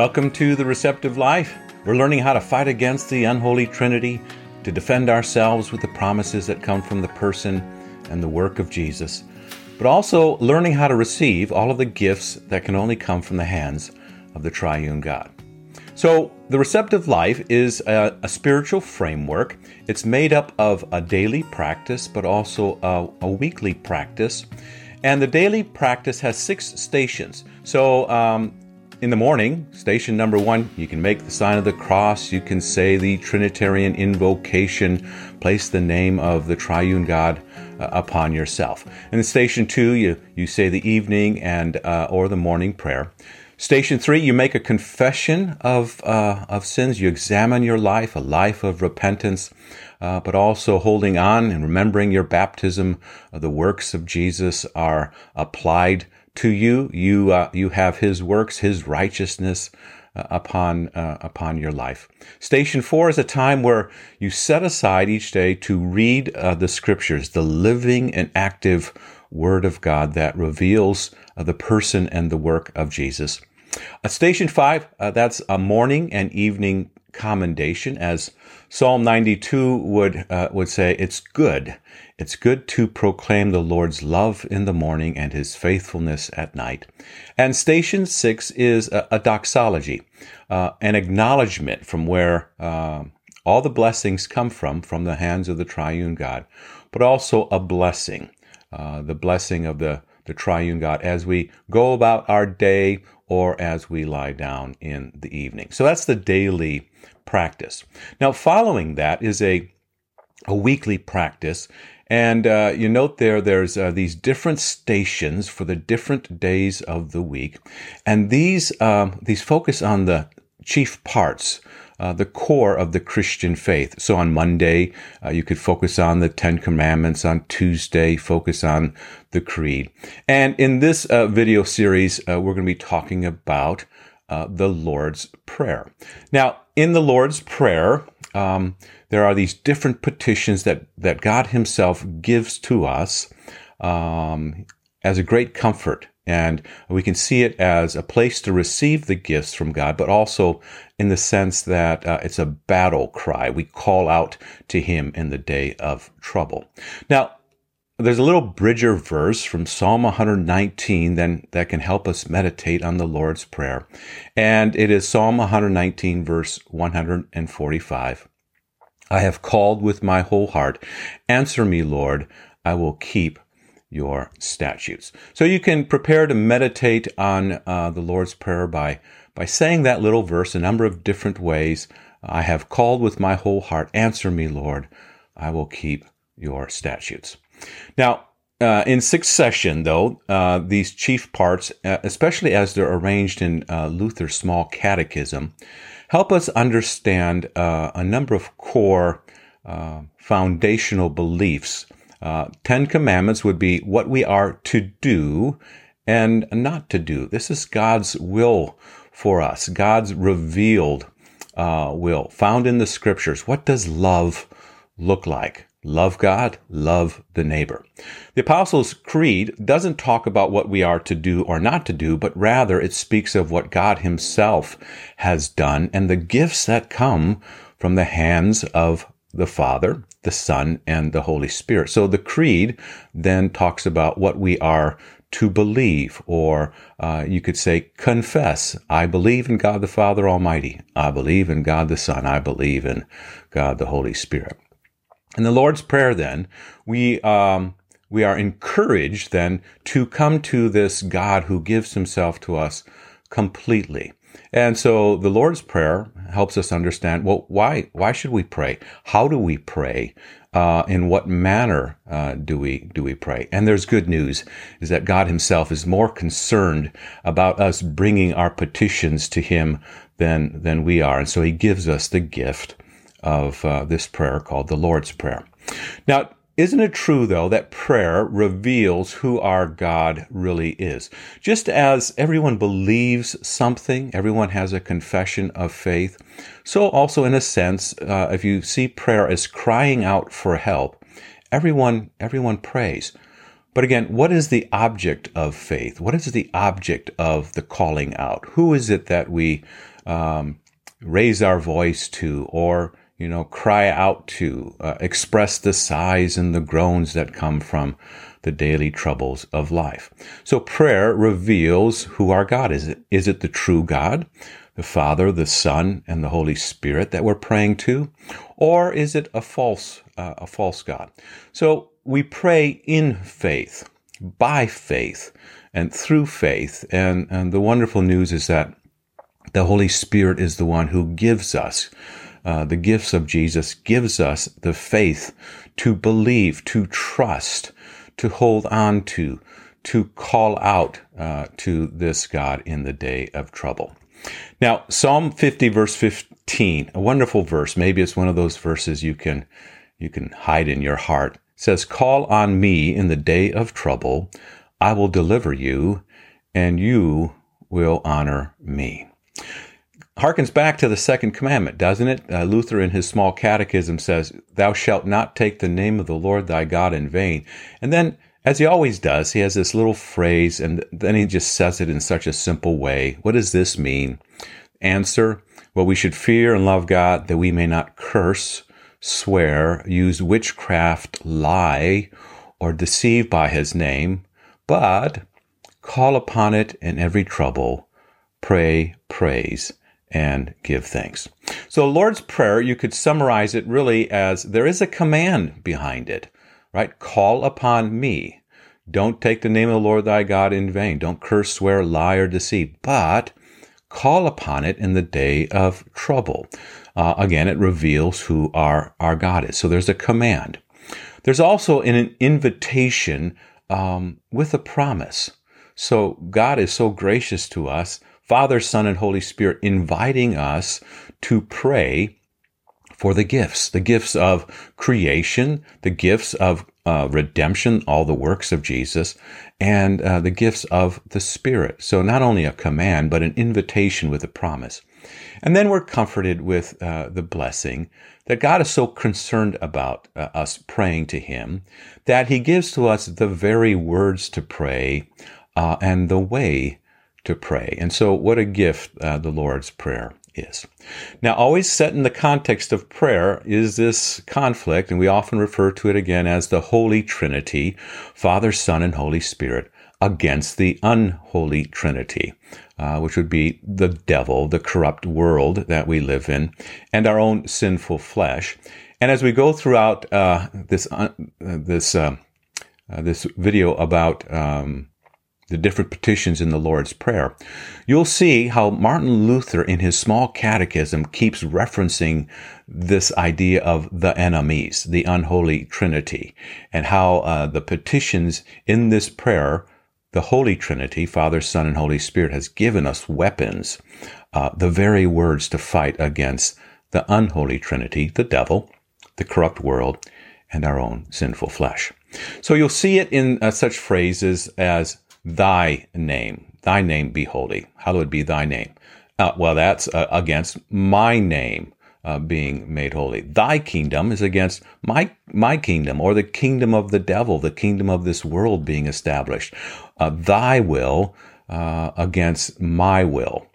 Welcome to the Receptive Life. We're learning how to fight against the unholy trinity, to defend ourselves with the promises that come from the person and the work of Jesus, but also learning how to receive all of the gifts that can only come from the hands of the triune God. So, the receptive life is a, a, spiritual framework. It's made up of a daily practice, but also a, a, weekly practice. And the daily practice has six stations. So, um, in the morning, station number one, you can make the sign of the cross, you can say the Trinitarian invocation, place the name of the triune God uh, upon yourself. And in station two, you, you say the evening and uh, or the morning prayer. Station three, you make a confession of, uh, of sins. You examine your life, a life of repentance, uh, but also holding on and remembering your baptism. Uh, the works of Jesus are applied to you. You uh, you have His works, His righteousness uh, upon uh, upon your life. Station four is a time where you set aside each day to read uh, the Scriptures, the living and active Word of God that reveals uh, the person and the work of Jesus. Uh, station five, that's a morning and evening commendation, as Psalm 92 would uh, would say, "It's good. It's good to proclaim the Lord's love in the morning and His faithfulness at night." And station six is a, a doxology, uh, an acknowledgement from where uh, all the blessings come from, from the hands of the Triune God, but also a blessing, uh, the blessing of the the triune God as we go about our day or as we lie down in the evening. So that's the daily practice. Now, following that is a, a weekly practice. And uh, you note there, there's uh, these different stations for the different days of the week, and these um, these focus on the chief parts uh, the core of the Christian faith. So on Monday, uh, you could focus on the Ten Commandments. On Tuesday, focus on the Creed. And in this uh, video series, uh, we're going to be talking about uh, the Lord's Prayer. Now, in the Lord's Prayer, um, there are these different petitions that, that God Himself gives to us um, as a great comfort and we can see it as a place to receive the gifts from God, but also in the sense that uh, it's a battle cry. We call out to Him in the day of trouble. Now, there's a little bridger verse from Psalm 119 then that can help us meditate on the Lord's Prayer. And it is Psalm 119, verse 145. I have called with my whole heart. Answer me, Lord. I will keep your statutes. So you can prepare to meditate on uh, the Lord's Prayer by, by saying that little verse a number of different ways. I have called with my whole heart. Answer me, Lord. I will keep your statutes. Now, uh, in succession, though, uh, these chief parts, uh, especially as they're arranged in uh, Luther's Small Catechism, help us understand uh, a number of core foundational beliefs Ten Commandments would be what we are to do and not to do. This is God's will for us, God's revealed uh, will found in the scriptures. What does love look like? Love God, love the neighbor. The Apostles' Creed doesn't talk about what we are to do or not to do, but rather it speaks of what God Himself has done and the gifts that come from the hands of the Father, the Son, and the Holy Spirit. So the Creed then talks about what we are to believe, or uh, you could say confess. I believe in God the Father Almighty. I believe in God the Son. I believe in God the Holy Spirit. In the Lord's Prayer, then, we um, we are encouraged then to come to this God who gives Himself to us completely. And so the Lord's Prayer helps us understand, well, why, why should we pray? How do we pray? Uh, in what manner uh, do we do we pray? And there's good news is that God Himself is more concerned about us bringing our petitions to Him than than we are, and so He gives us the gift of uh, this prayer called the Lord's Prayer. Now, isn't it true, though, that prayer reveals who our God really is? Just as everyone believes something, everyone has a confession of faith, so also, in a sense, uh, if you see prayer as crying out for help, everyone, everyone prays. But again, what is the object of faith? What is the object of the calling out? Who is it that we um, raise our voice to or you know cry out to uh, express the sighs and the groans that come from the daily troubles of life. So prayer reveals who our god is. Is it the true god the father the son and the holy spirit that we're praying to? Or is it a false uh, a false god? So we pray in faith by faith and through faith. And and the wonderful news is that the Holy Spirit is the one who gives us uh, the gifts of Jesus, gives us the faith to believe, to trust, to hold on to, to call out uh, to this God in the day of trouble. Now, Psalm 50, verse 15, a wonderful verse. Maybe it's one of those verses you can you can hide in your heart. It says, "Call on me in the day of trouble; I will deliver you, and you will honor me." Harkens back to the second commandment, doesn't it? Uh, Luther in his small catechism says, Thou shalt not take the name of the Lord thy God in vain. And then, as he always does, he has this little phrase and then he just says it in such a simple way. What does this mean? Answer, well, we should fear and love God that we may not curse, swear, use witchcraft, lie, or deceive by his name, but call upon it in every trouble, pray, praise, and give thanks. So, Lord's Prayer, you could summarize it really as there is a command behind it, right? Call upon me. Don't take the name of the Lord thy God in vain. Don't curse, swear, lie, or deceive, but call upon it in the day of trouble. Uh, again, it reveals who our, our God is. So there's a command. There's also an invitation um, with a promise. So God is so gracious to us Father, Son, and Holy Spirit inviting us to pray for the gifts, the gifts of creation, the gifts of uh, redemption, all the works of Jesus, and uh, the gifts of the Spirit. So not only a command, but an invitation with a promise. And then we're comforted with uh, the blessing that God is so concerned about uh, us praying to Him that He gives to us the very words to pray uh, and the way to pray. And so, what a gift uh, the Lord's Prayer is. Now, always set in the context of prayer is this conflict, and we often refer to it again as the Holy Trinity Father, Son, and Holy Spirit against the unholy Trinity, uh, which would be the devil, the corrupt world that we live in, and our own sinful flesh. And as we go throughout uh, this uh, this uh, uh, this video about um, the different petitions in the Lord's Prayer, you'll see how Martin Luther, in his small catechism, keeps referencing this idea of the enemies, the unholy Trinity, and how uh, the petitions in this prayer, the Holy Trinity, Father, Son, and Holy Spirit, has given us weapons, uh, the very words to fight against the unholy Trinity, the devil, the corrupt world, and our own sinful flesh. So you'll see it in uh, such phrases as thy name. Thy name be holy. Hallowed be thy name. Uh, well, that's uh, against my name uh, being made holy. Thy kingdom is against my my kingdom, or the kingdom of the devil, the kingdom of this world being established. Uh, thy will uh, against my will,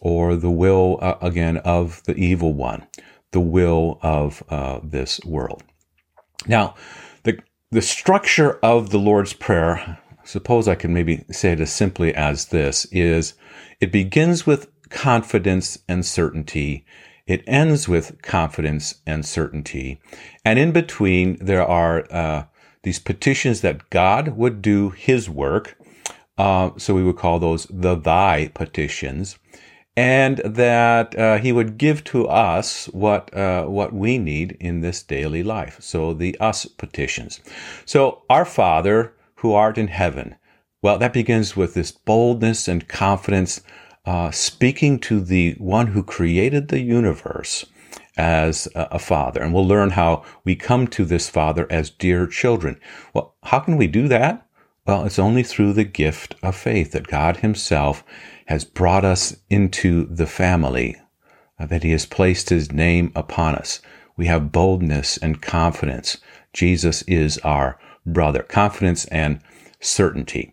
or the will uh, again of the evil one, the will of this world. Now, the the structure of the Lord's Prayer suppose I can maybe say it as simply as this is it begins with confidence and certainty. It ends with confidence and certainty. And in between, there are uh, these petitions that God would do his work. Uh, so we would call those the thy petitions. And that uh, he would give to us what uh, what we need in this daily life. So the us petitions. So our Father who art in heaven. Well, that begins with this boldness and confidence, uh, speaking to the one who created the universe as a, a father. And we'll learn how we come to this father as dear children. Well, how can we do that? Well, it's only through the gift of faith that God Himself has brought us into the family, uh, that He has placed His name upon us. We have boldness and confidence. Jesus is our brother. Confidence and certainty.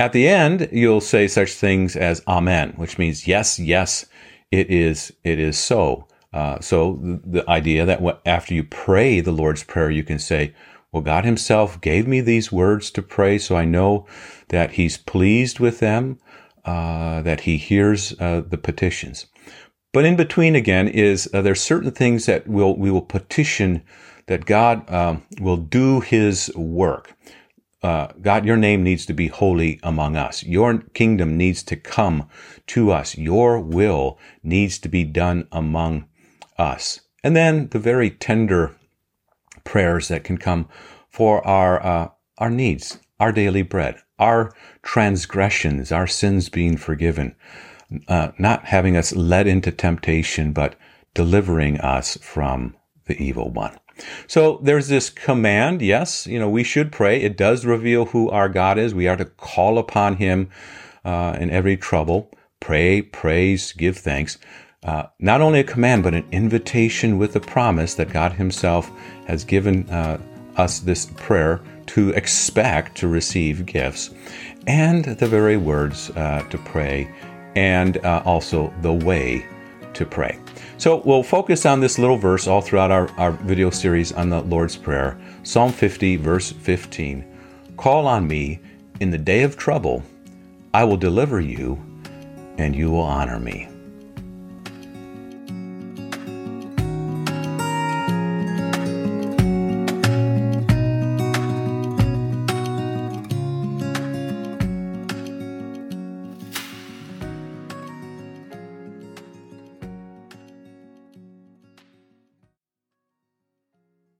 At the end, you'll say such things as Amen, which means yes, yes, it is it is so. Uh, so the, the idea that what, after you pray the Lord's Prayer, you can say, well, God Himself gave me these words to pray, so I know that He's pleased with them, uh, that He hears uh, the petitions. But in between, again, is uh, there's certain things that we'll, we will petition that God um, will do His work. Uh, God, your name needs to be holy among us. Your kingdom needs to come to us. Your will needs to be done among us. And then the very tender prayers that can come for our uh, our needs, our daily bread, our transgressions, our sins being forgiven, uh, not having us led into temptation, but delivering us from the evil one. So there's this command. Yes, you know, we should pray. It does reveal who our God is. We are to call upon him uh, in every trouble. Pray, praise, give thanks. Uh, not only a command, but an invitation with a promise that God Himself has given uh, us this prayer to expect to receive gifts, and the very words uh, to pray, and uh, also the way to pray. So we'll focus on this little verse all throughout our, our video series on the Lord's Prayer Psalm 50, verse 15. Call on me in the day of trouble, I will deliver you, and you will honor me.